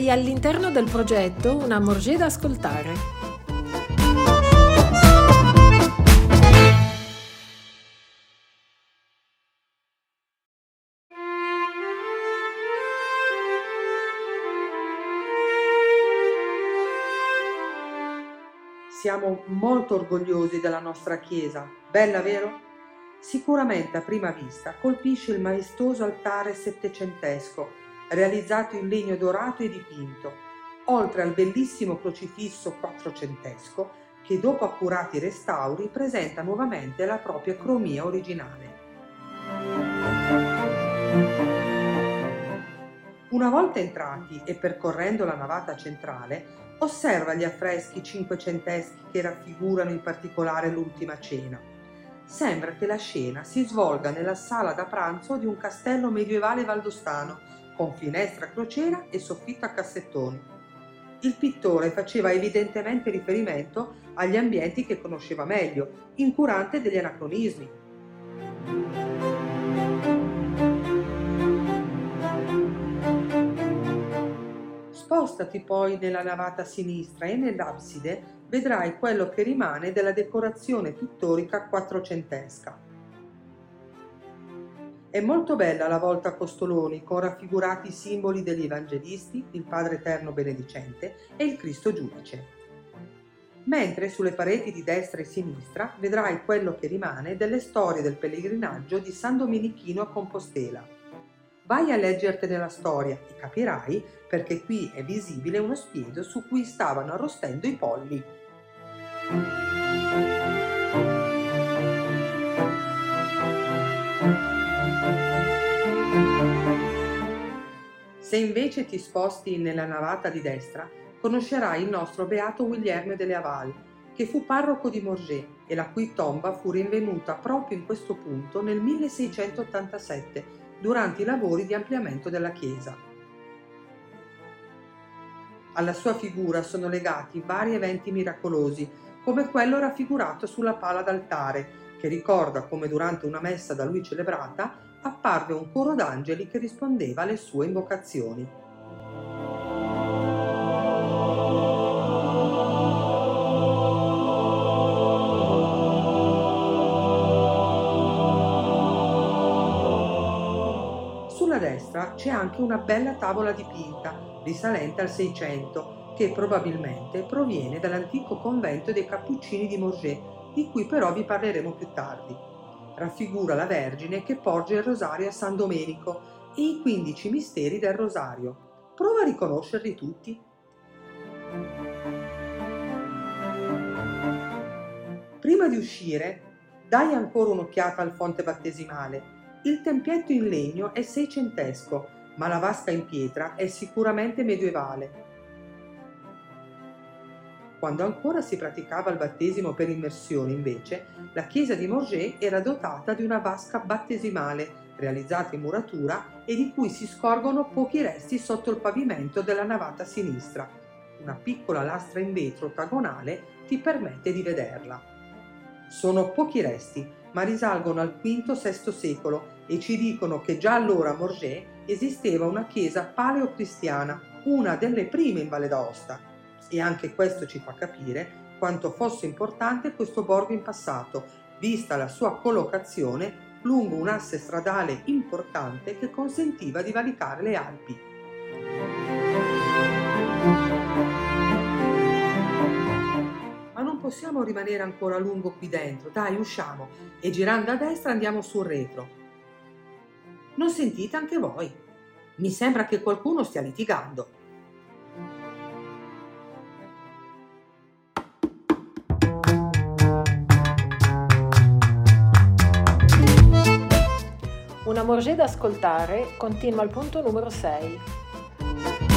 Sei all'interno del progetto Una Morgée da ascoltare. Siamo molto orgogliosi della nostra chiesa, bella vero? Sicuramente a prima vista colpisce il maestoso altare settecentesco, realizzato in legno dorato e dipinto, oltre al bellissimo crocifisso quattrocentesco che dopo accurati restauri presenta nuovamente la propria cromia originale. Una volta entrati e percorrendo la navata centrale, osserva gli affreschi cinquecenteschi che raffigurano in particolare l'ultima cena sembra che la scena si svolga nella sala da pranzo di un castello medievale valdostano, con finestra a crociera e soffitto a cassettoni. Il pittore faceva evidentemente riferimento agli ambienti che conosceva meglio, incurante degli anacronismi. Spostati poi nella navata sinistra e nell'abside vedrai quello che rimane della decorazione pittorica quattrocentesca. È molto bella la volta a costoloni con raffigurati i simboli degli evangelisti, il Padre Eterno Benedicente e il Cristo Giudice. Mentre sulle pareti di destra e sinistra vedrai quello che rimane delle storie del pellegrinaggio di San Domenichino a Compostela. Vai a leggertene la storia e capirai perché qui è visibile uno spiedo su cui stavano arrostendo i polli. Se invece ti sposti nella navata di destra, conoscerai il nostro beato Guglielmo delle Aval, che fu parroco di Morgé e la cui tomba fu rinvenuta proprio in questo punto nel 1687, durante i lavori di ampliamento della chiesa. Alla sua figura sono legati vari eventi miracolosi come quello raffigurato sulla pala d'altare, che ricorda come durante una messa da lui celebrata apparve un coro d'angeli che rispondeva alle sue invocazioni. Sulla destra c'è anche una bella tavola dipinta, risalente al 600, che probabilmente proviene dall'antico convento dei Cappuccini di Morgé, di cui però vi parleremo più tardi. Raffigura la Vergine che porge il rosario a San Domenico e i 15 misteri del rosario. Prova a riconoscerli tutti. Prima di uscire, dai ancora un'occhiata al fonte battesimale. Il tempietto in legno è seicentesco, ma la vasca in pietra è sicuramente medievale. Quando ancora si praticava il battesimo per immersione, invece, la chiesa di Morgé era dotata di una vasca battesimale realizzata in muratura e di cui si scorgono pochi resti sotto il pavimento della navata sinistra. Una piccola lastra in vetro ottagonale ti permette di vederla. Sono pochi resti, ma risalgono al V-VI secolo e ci dicono che già allora a Morgé esisteva una chiesa paleocristiana, una delle prime in Valle d'Aosta e anche questo ci fa capire quanto fosse importante questo borgo in passato, vista la sua collocazione lungo un asse stradale importante che consentiva di valicare le Alpi. Ma non possiamo rimanere ancora a lungo qui dentro, dai usciamo e girando a destra andiamo sul retro. Non sentite anche voi? Mi sembra che qualcuno stia litigando. Una Morgée da ascoltare continua al punto numero 6.